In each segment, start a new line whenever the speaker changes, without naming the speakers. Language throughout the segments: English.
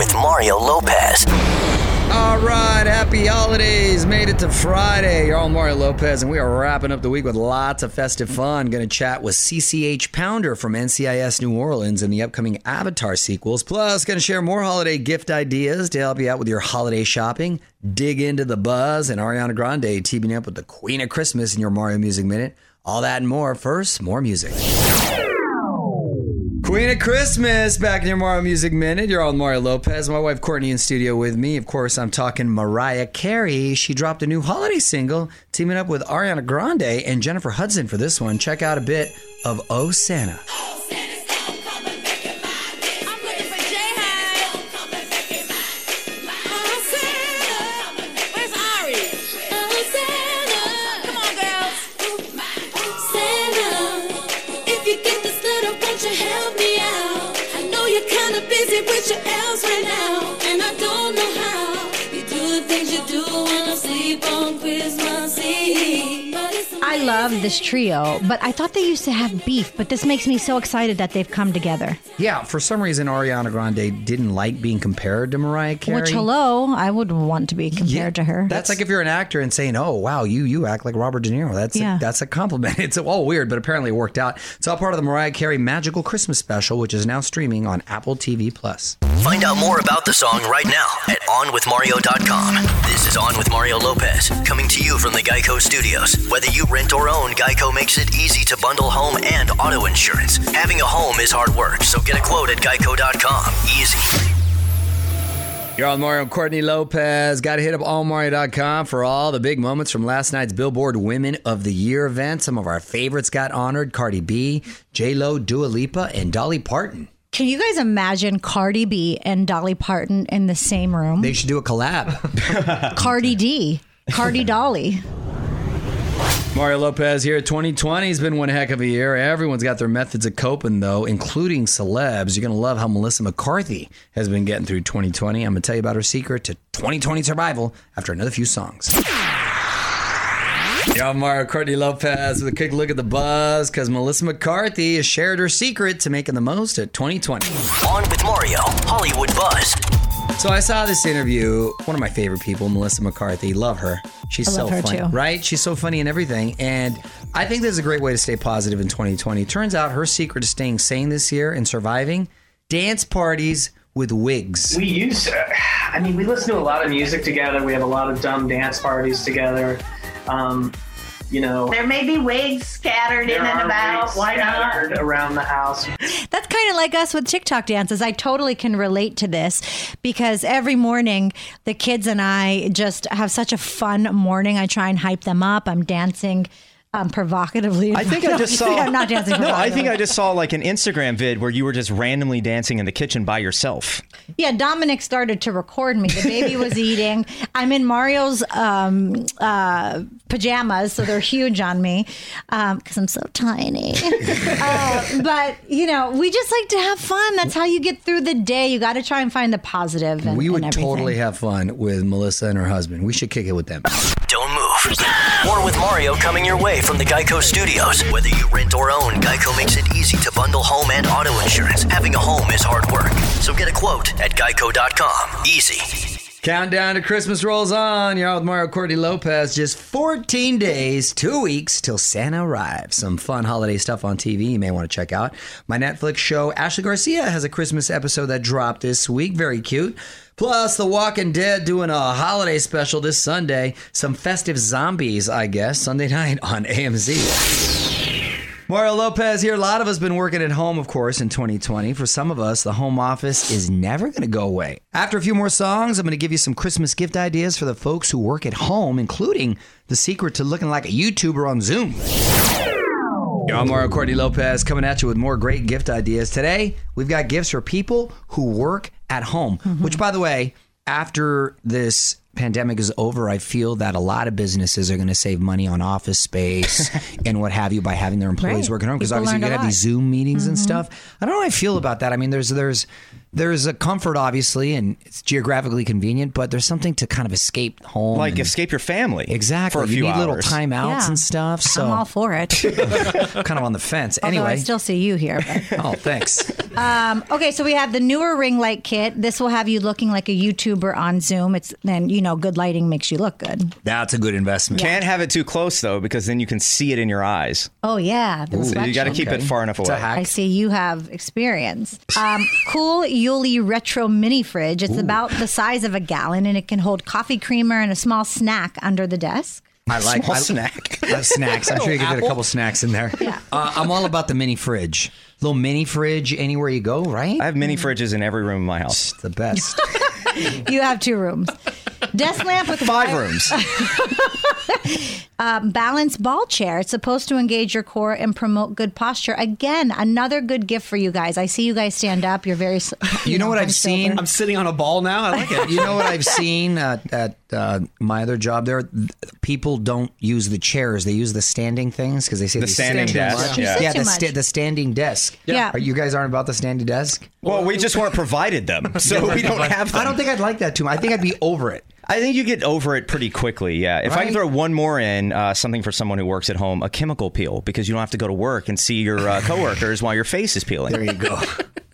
with Mario Lopez.
All right, happy holidays. Made it to Friday. You're all Mario Lopez, and we are wrapping up the week with lots of festive fun. Going to chat with CCH Pounder from NCIS New Orleans and the upcoming Avatar sequels. Plus, going to share more holiday gift ideas to help you out with your holiday shopping. Dig into the buzz and Ariana Grande teaming up with the Queen of Christmas in your Mario Music Minute. All that and more. First, more music. Queen of Christmas back in your Mario Music Minute. You're on Mario Lopez. My wife Courtney in studio with me. Of course, I'm talking Mariah Carey. She dropped a new holiday single, teaming up with Ariana Grande and Jennifer Hudson for this one. Check out a bit of Oh Santa.
I sleep on Christmas Eve. But it's
I love this trio, but I thought they used to have beef, but this makes me so excited that they've come together.
Yeah, for some reason, Ariana Grande didn't like being compared to Mariah Carey.
Which, hello, I would want to be compared to her.
That's like if you're an actor and saying, "Oh, wow, you you act like Robert De Niro." That's
Yeah.
a, that's a compliment. It's all weird, but apparently it worked out. It's all part of the Mariah Carey Magical Christmas Special, which is now streaming on Apple TV Plus.
Find out more about the song right now at OnWithMario.com. This is On with Mario Lopez, coming to you from the Geico Studios. Whether you rent or own, Geico makes it easy to bundle home and auto insurance. Having a home is hard work, so get a quote at Geico.com. Easy.
You're on Mario Courtney Lopez. Got to hit up allmario.com for all the big moments from last night's Billboard Women of the Year event. Some of our favorites got honored: Cardi B, J Lo, Dua Lipa, and Dolly Parton.
Can you guys imagine Cardi B and Dolly Parton in the same room?
They should do a collab.
Cardi D, Cardi Dolly.
Mario Lopez here. 2020 has been one heck of a year. Everyone's got their methods of coping, though, including celebs. You're going to love how Melissa McCarthy has been getting through 2020. I'm going to tell you about her secret to 2020 survival after another few songs. Yo, Mario Courtney Lopez with a quick look at the buzz because Melissa McCarthy has shared her secret to making the most of 2020.
On with Mario, Hollywood Buzz.
So I saw this interview. One of my favorite people, Melissa McCarthy. Love her. She's
I
so
love her
funny,
too.
right? She's so funny and everything. And I think this is a great way to stay positive in 2020. Turns out her secret to staying sane this year and surviving: dance parties with wigs.
We used to, I mean, we listen to a lot of music together. We have a lot of dumb dance parties together. Um, you know,
There may be wigs scattered in and about.
wigs
Why not?
around the house.
That's kind of like us with TikTok dances. I totally can relate to this because every morning the kids and I just have such a fun morning. I try and hype them up. I'm dancing um, provocatively.
I think I just saw.
I'm not dancing.
No, I think. I just saw like an Instagram vid where you were just randomly dancing in the kitchen by yourself.
Yeah, Dominic started to record me. The baby was eating. I'm in Mario's um, uh, pajamas, so they're huge on me because I'm so tiny. uh, but you know, we just like to have fun. That's how you get through the day. You got to try and find the positive. In,
we would
everything.
totally have fun with Melissa and her husband. We should kick it with them.
Don't move. More with Mario coming your way from the Geico Studios. Whether you rent or own, Geico makes it easy to bundle home and auto insurance. Having a home is hard work, so get a quote at Geico.com. Easy.
Countdown to Christmas rolls on. You're out with Mario Courtney Lopez. Just 14 days, two weeks till Santa arrives. Some fun holiday stuff on TV you may want to check out. My Netflix show, Ashley Garcia, has a Christmas episode that dropped this week. Very cute. Plus, The Walking Dead doing a holiday special this Sunday. Some festive zombies, I guess, Sunday night on AMC. Mario Lopez here. A lot of us been working at home, of course, in 2020. For some of us, the home office is never going to go away. After a few more songs, I'm going to give you some Christmas gift ideas for the folks who work at home, including the secret to looking like a YouTuber on Zoom. Yo, I'm Mario Courtney Lopez coming at you with more great gift ideas. Today, we've got gifts for people who work at home, mm-hmm. which, by the way, after this pandemic is over, I feel that a lot of businesses are going to save money on office space and what have you by having their employees
Right.
working home because obviously you have these. Zoom meetings and stuff. I don't know how I feel about that. I mean, there's there's there's a comfort, obviously, and it's geographically convenient, but there's something to kind of escape home.
Like
and-
escape your family.
Exactly.
For a few
you need little
hours.
timeouts
Yeah.
and stuff. So
I'm all for it.
kind of on the fence.
Although I
Anyway.
still see you here. but-
oh, thanks.
Um, okay, so we have the Neewer ring light kit. This will have you looking like a YouTuber on Zoom. It's then you know good lighting makes you look good.
That's a good investment.
Can't have it too close though, because then you can see it in your eyes.
Oh yeah,
So you got to
reflection.
keep it far enough away.
I see you have experience. Um, cool Yuli Retro Mini Fridge. It's about the size of a gallon and it can hold coffee creamer and a small snack under the desk.
I like
Small
I-
snack.
uh, snacks. I'm sure you could get a couple snacks in there.
Yeah.
Uh, I'm all about the mini fridge. Little mini fridge anywhere you go, right?
I have mini fridges in every room in my house.
It's the best.
You have two rooms. Desk lamp with
Five
wire-
rooms.
um, balance ball chair. It's supposed to engage your core and promote good posture. Again, another good gift for you guys. I see you guys stand up. You're very. You,
You know what I've
hunched over.
seen?
I'm sitting on a ball now. I like it.
you know what I've seen at, at uh, my other job there? People don't use the chairs; they use the standing things because they say
The
they
standing
sit too
desk,
much.
You
yeah,
too
the,
much.
the standing desk.
Yeah.
Are you guys aren't about the standing desk.
Well, we just weren't provided them, so we don't have them.
I don't think I'd like that too much. I think I'd be over it.
I think you get over it pretty quickly. Yeah. If I can throw one more in, uh, something for someone who works at home, a chemical peel, because you don't have to go to work and see your uh, coworkers while your face is peeling.
There you go.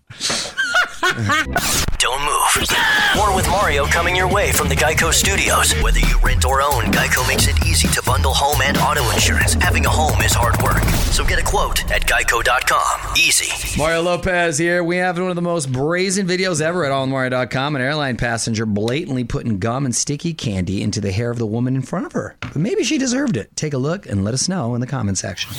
Don't move. More with Mario coming your way from the Geico Studios. Whether you rent or own, Geico makes it easy to bundle home and auto insurance. Having a home is hard work. So get a quote at geico.com. Easy.
Mario Lopez here. We have one of the most brazen videos ever at allmario.com. An airline passenger blatantly putting gum and sticky candy into the hair of the woman in front of her. But maybe she deserved it. Take a look and let us know in the comment section.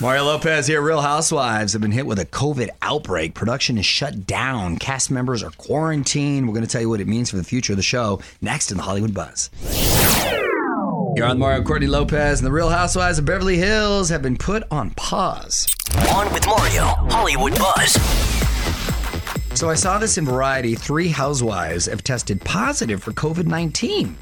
Mario Lopez here. Real Housewives have been hit with a COVID outbreak. Production is shut down. Cast members are quarantined. We're going to tell you what it means for the future of the show next in the Hollywood Buzz. You're on Mario Courtney Lopez, and the Real Housewives of Beverly Hills have been put on pause.
On with Mario, Hollywood Buzz.
So I saw this in Variety. Three housewives have tested positive for COVID 19.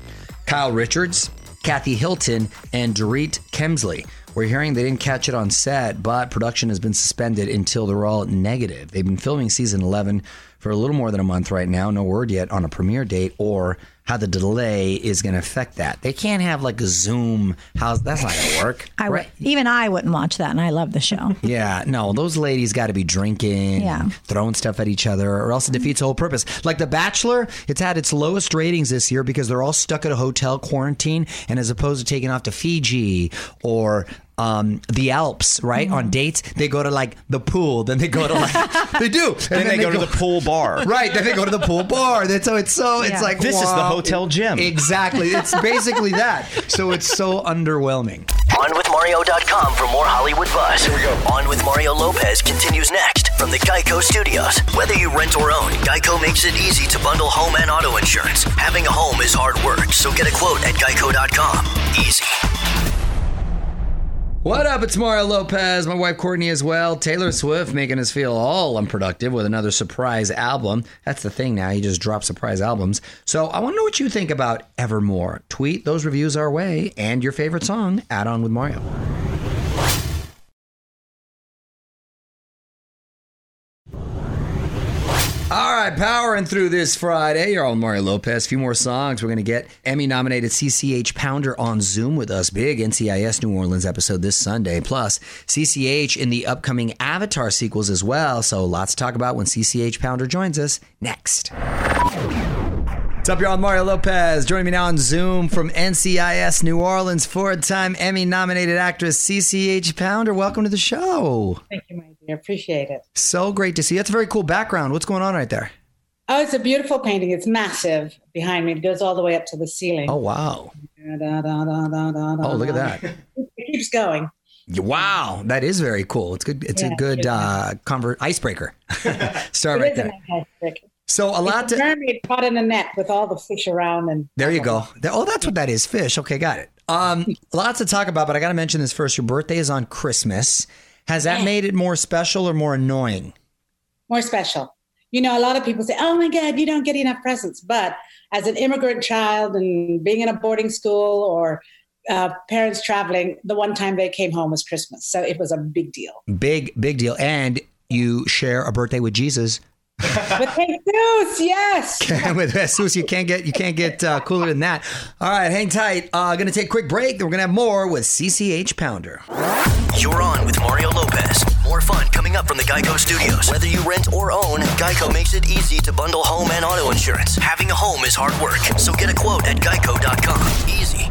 Kyle Richards, Kathy Hilton, and Dorit Kemsley. We're hearing they didn't catch it on set, but production has been suspended until they're all negative. They've been filming season 11 for a little more than a month right now. No word yet on a premiere date or how the delay is going to affect that. They can't have like a Zoom house. That's not going to work.
I would, even I wouldn't watch that, and I love the show.
Yeah, no, those ladies got to be drinking,
Yeah.
throwing stuff at each other, or else it defeats the whole purpose. Like The Bachelor, it's had its lowest ratings this year because they're all stuck at a hotel quarantine, and as opposed to taking off to Fiji or um, the Alps, right,
Mm-hmm.
on dates, they go to like the pool, then they go to like they do, and
Then they go to the pool bar.
Right, then they go to the pool bar. That's so it's so it's like
This is the hotel gym.
Exactly, it's basically that. So it's so underwhelming.
OnWithMario.com for more Hollywood Buzz. Here we go. On with Mario Lopez continues next from the Geico Studios. Whether you rent or own, Geico makes it easy to bundle home and auto insurance. Having a home is hard work, so get a quote at geico.com. Easy.
What up? It's Mario Lopez. My wife Courtney as well. Taylor Swift making us feel all unproductive with another surprise album. That's the thing now. You just drop surprise albums. So I want to know what you think about Evermore. Tweet those reviews our way and your favorite song. Add on with Mario. Right, powering through this Friday. You're all Mario Lopez. A few more songs. We're going to get Emmy nominated CCH Pounder on Zoom with us. Big NCIS New Orleans episode this Sunday. Plus, CCH in the upcoming Avatar sequels as well. So, lots to talk about when CCH Pounder joins us next. What's up, y'all? Mario Lopez. Joining me now on Zoom from NCIS New Orleans, four time Emmy nominated actress CCH Pounder. Welcome to the show.
Thank you, my dear. Appreciate it.
So great to see you. That's a very cool background. What's going on right there?
Oh, it's a beautiful painting. It's massive behind me. It goes all the way up to the ceiling.
Oh, wow.
Da, da, da,
Oh, look at that.
It keeps going.
Wow, that is very cool. It's good. It's a good
yeah.
uh, convert icebreaker. Start right there. So a lot
It's
to.
mermaid caught in a net with all the fish around, and
There you go. Oh, that's what that is. Fish. Okay, got it. Um, lots to talk about, but I got to mention this first. Your birthday is on Christmas. Has that made it more special or more annoying?
more special. You know, a lot of people say, "Oh my God, you don't get enough presents." But as an immigrant child and being in a boarding school or uh, parents traveling, the one time they came home was Christmas, so it was a big deal.
Big, big deal. And you share a birthday with Jesus.
With Jesus, yes.
With Jesus, you can't get you can't get uh, cooler than that. All right, hang tight. Uh, gonna take a quick break. Then we're gonna have more with CCH Pounder.
You're on with Mario Lopez. More fun coming up from the Geico Studios. Whether you rent or own, Geico makes it easy to bundle home and auto insurance. Having a home is hard work, so get a quote at geico.com. Easy.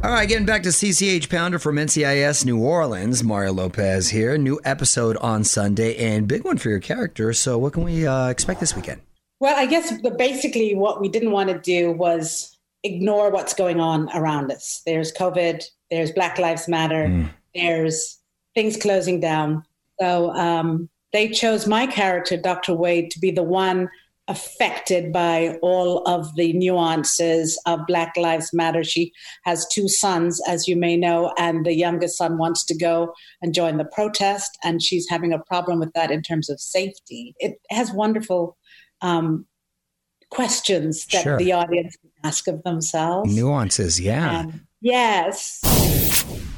All right, getting back to CCH Pounder from NCIS New Orleans. Mario Lopez here. New episode on Sunday and big one for your character. So, what can we uh, expect this weekend?
Well, I guess the, basically what we didn't want to do was ignore what's going on around us. There's COVID, there's Black Lives Matter, there's things closing down. So um, they chose my character, Dr. Wade, to be the one affected by all of the nuances of Black Lives Matter. She has two sons, as you may know, and the youngest son wants to go and join the protest, and she's having a problem with that in terms of safety. It has wonderful um, questions that
Sure.
the audience can ask of themselves.
Nuances, yeah.
Um, yes.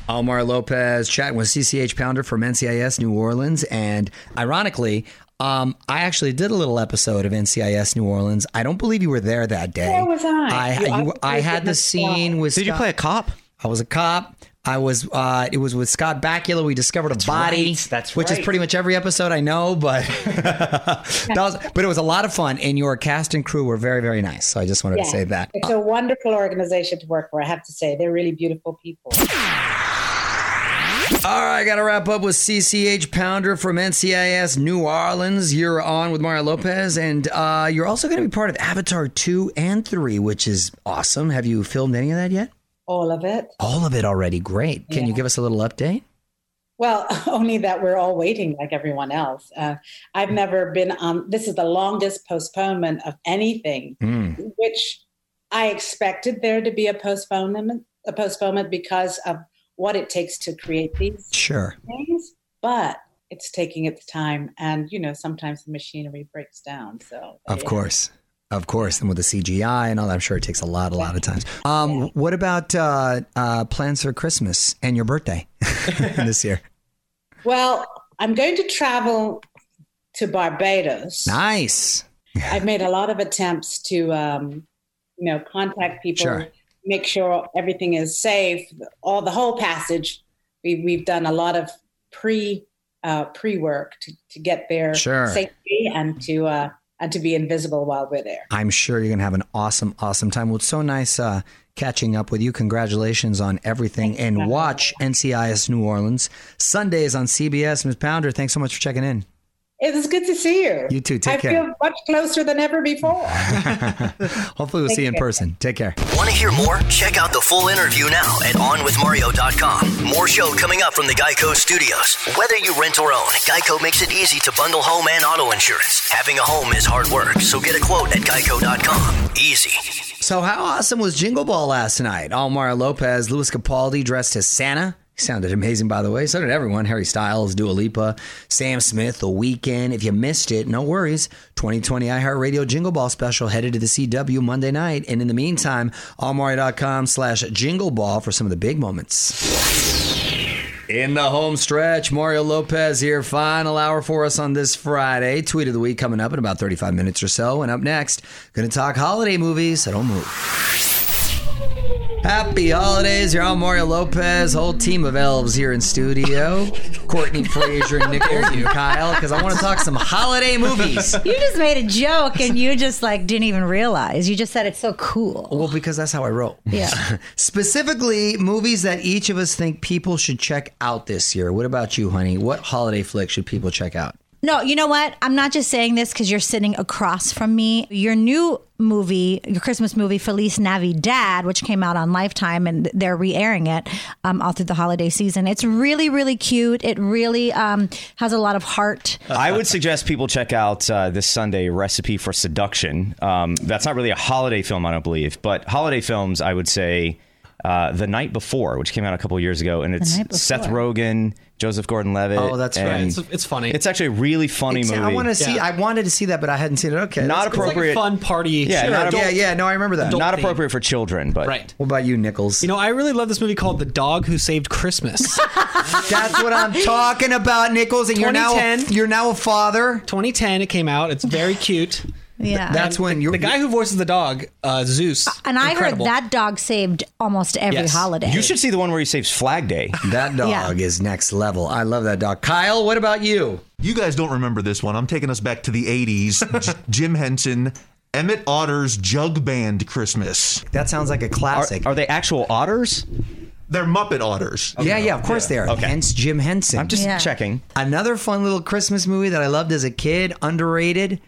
Omar Lopez chatting with CCH Pounder from NCIS New Orleans. And ironically, um, I actually did a little episode of NCIS New Orleans. I don't believe you were there that day.
Where was I?
I,
You
you,
obviously
I had the scene with.
Did you play a cop?
I was a cop. I was. Uh, it was with Scott Bakula. We discovered a body.
right. That's
which is pretty much every episode I know, but that was. But it was a lot of fun, and your cast and crew were very, very nice. So I just wanted to say that.
It's a wonderful organization to work for, I have to say. They're really beautiful people.
All right, got to wrap up with CCH Pounder from NCIS New Orleans. You're on with Mario Lopez, and uh, you're also going to be part of Avatar 2 and 3, which is awesome. Have you filmed any of that yet?
All of it.
All of it already. Great. Can you give us a little update?
Well, only that we're all waiting like everyone else. Uh, I've never been on, this is the longest postponement of anything,
Mm.
which I expected there to be a postponement, a postponement because of what it takes to create these
Sure.
things, but it's taking its time. And, you know, sometimes the machinery breaks down. So,
Of course. Of course. And with the CGI and all that, I'm sure it takes a lot, a lot of times. Um, What about uh, uh, plans for Christmas and your birthday this year?
Well, I'm going to travel to Barbados.
Nice.
I've made a lot of attempts to, um, you know, contact people,
Sure.
Make sure everything is safe. All the whole passage, we, we've done a lot of pre uh, pre work to, to get there
Sure.
safely and to uh, and to be invisible while we're there.
I'm sure you're going to have an awesome, awesome time. Well, it's so nice uh, catching up with you. Congratulations on everything. And watch NCIS New Orleans Sundays on CBS. Ms. Pounder, thanks so much for checking in.
It was good to see you.
You too. Take
I
care.
I feel much closer than ever before.
Hopefully, we'll
Take
see you in
care.
person. Take care.
Want to hear more? Check out the full interview now at OnWithMario.com. More show coming up from the Geico Studios. Whether you rent or own, Geico makes it easy to bundle home and auto insurance. Having a home is hard work, so get a quote at Geico.com. Easy.
So, how awesome was Jingle Ball last night? Almar Lopez, Lewis Capaldi dressed as Santa. Sounded amazing, by the way. So did everyone. Harry Styles, Dua Lipa, Sam Smith, The Weeknd. If you missed it, no worries. 2020 iHeartRadio Jingle Ball special headed to the CW Monday night. And in the meantime, almari.com slash jingle ball for some of the big moments. In the home stretch, Mario Lopez here. Final hour for us on this Friday. Tweet of the week coming up in about 35 minutes or so. And up next, going to talk holiday movies. So don't move. Happy holidays. You're on Mario Lopez. Whole team of elves here in studio. Courtney Frazier, Nichols, and Kyle, because I want to talk some holiday movies.
You just made a joke and you just like didn't even realize. You just said it's so cool.
Well, because that's how I wrote.
Yeah.
Specifically, movies that each of us think people should check out this year. What about you, honey? What holiday flick should people check out?
No, you know what? I'm not just saying this because you're sitting across from me. Your new movie, your Christmas movie, Feliz Navidad, which came out on Lifetime, and they're re-airing it um, all through the holiday season. It's really, really cute. It really um, has a lot of heart.
I would suggest people check out uh, this Sunday Recipe for Seduction. Um, that's not really a holiday film, I don't believe, but holiday films, I would say uh, The Night Before, which came out a couple years ago, and it's Seth Rogen, Joseph Gordon-Levitt.
Oh, that's right.
It's, it's funny.
It's actually a really funny
It's-
movie.
I want to see.
Yeah.
I wanted to see that, but I hadn't seen it. Okay,
Not
that's
It's like a
appropriate.
fun party.
Yeah,
Sure,
not
adult-
Yeah, yeah. No, I remember that.
Not
theme.
appropriate for children, but
Right.
What about you, Nichols?
You know, I really love this movie called The Dog Who Saved Christmas.
That's what I'm talking about, Nichols. And you're now you're now a father.
2010, it came out. It's very cute.
Yeah.
That's when you're
The guy who voices the dog, uh, Zeus.
and I
incredible.
heard that dog saved almost every
Yes.
holiday.
you should see the one where he saves Flag Day.
That dog
Yeah.
is next level. I love that dog. Kyle, what about you?
You guys don't remember this one. I'm taking us back to the 80s. J- Jim Henson, Emmett Otter's Jug Band Christmas.
That sounds like a
Are,
classic.
are they actual otters?
They're Muppet Otters.
yeah, yeah, of course they are.
Okay.
Hence Jim Henson.
I'm just
Yeah.
checking.
Another fun little Christmas movie that I loved as a kid, underrated.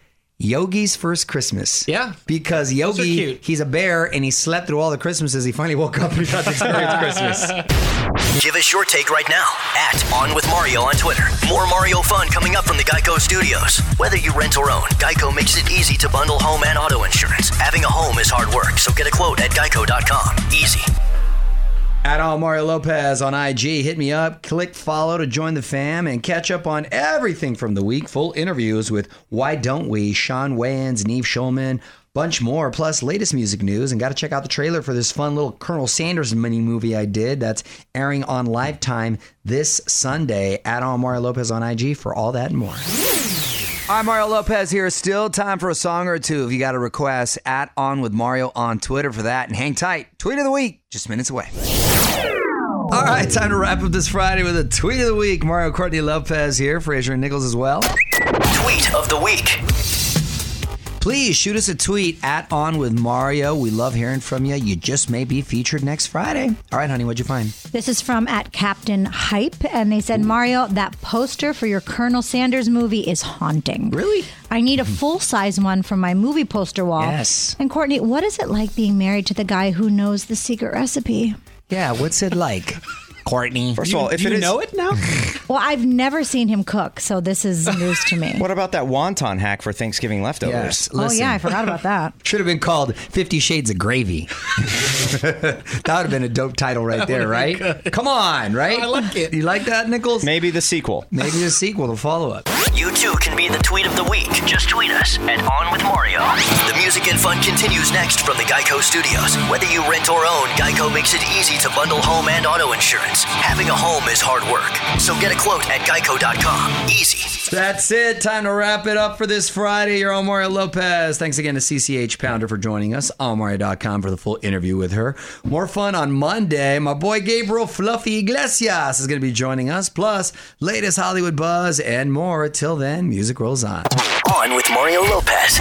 Yogi's First Christmas.
Yeah.
Because Yogi,
cute.
he's a bear and he slept through all the Christmases. He finally woke up and got to experience Christmas.
Give us your take right now at On With Mario on Twitter. More Mario fun coming up from the Geico Studios. Whether you rent or own, Geico makes it easy to bundle home and auto insurance. Having a home is hard work, so get a quote at geico.com. Easy.
At all Mario Lopez on IG. Hit me up, click follow to join the fam, and catch up on everything from the week. Full interviews with Why Don't We, Shawn Wayans, Nev Schulman, bunch more, plus latest music news. And got to check out the trailer for this fun little Colonel Sanders mini movie I did that's airing on Lifetime this Sunday. At all Mario Lopez on IG for all that and more. I'm Mario Lopez here. Still time for a song or two. If you got a request, at On With Mario on Twitter for that. And hang tight. Tweet of the week, just minutes away. All right, time to wrap up this Friday with a tweet of the week. Mario Courtney Lopez here, Fraser and Nichols as well.
Tweet of the week.
Please shoot us a tweet at On With Mario. We love hearing from you. You just may be featured next Friday. All right, honey, what'd you find?
This is from at Captain Hype, and they said, Mario, that poster for your Colonel Sanders movie is haunting.
Really?
I need a full size one for my movie poster wall.
Yes.
And Courtney, what is it like being married to the guy who knows the secret recipe?
Yeah, what's it like, Courtney?
First of all, if
Do
it
you
is,
know it now?
Well, I've never seen him cook, so this is news to me.
what about that wonton hack for Thanksgiving leftovers?
Yes,
oh,
listen.
yeah, I forgot about that.
Should have been called Fifty Shades of Gravy. that would have been a dope title right there, right? Come on, right?
I like it.
You like that, Nichols?
Maybe the sequel.
Maybe the sequel, the follow up.
You too can be the tweet of the week. Just tweet us at On With Mario. The music and fun continues next from the Geico Studios. Whether you rent or own, Geico makes it easy to bundle home and auto insurance. Having a home is hard work, so get a quote at geico.com. Easy.
That's it. Time to wrap it up for this Friday. You're on Mario Lopez. Thanks again to CCH Pounder for joining us. On Mario.com for the full interview with her. More fun on Monday. My boy Gabriel Fluffy Iglesias is going to be joining us. Plus, latest Hollywood buzz and more. Till then, music rolls on.
On with Mario Lopez.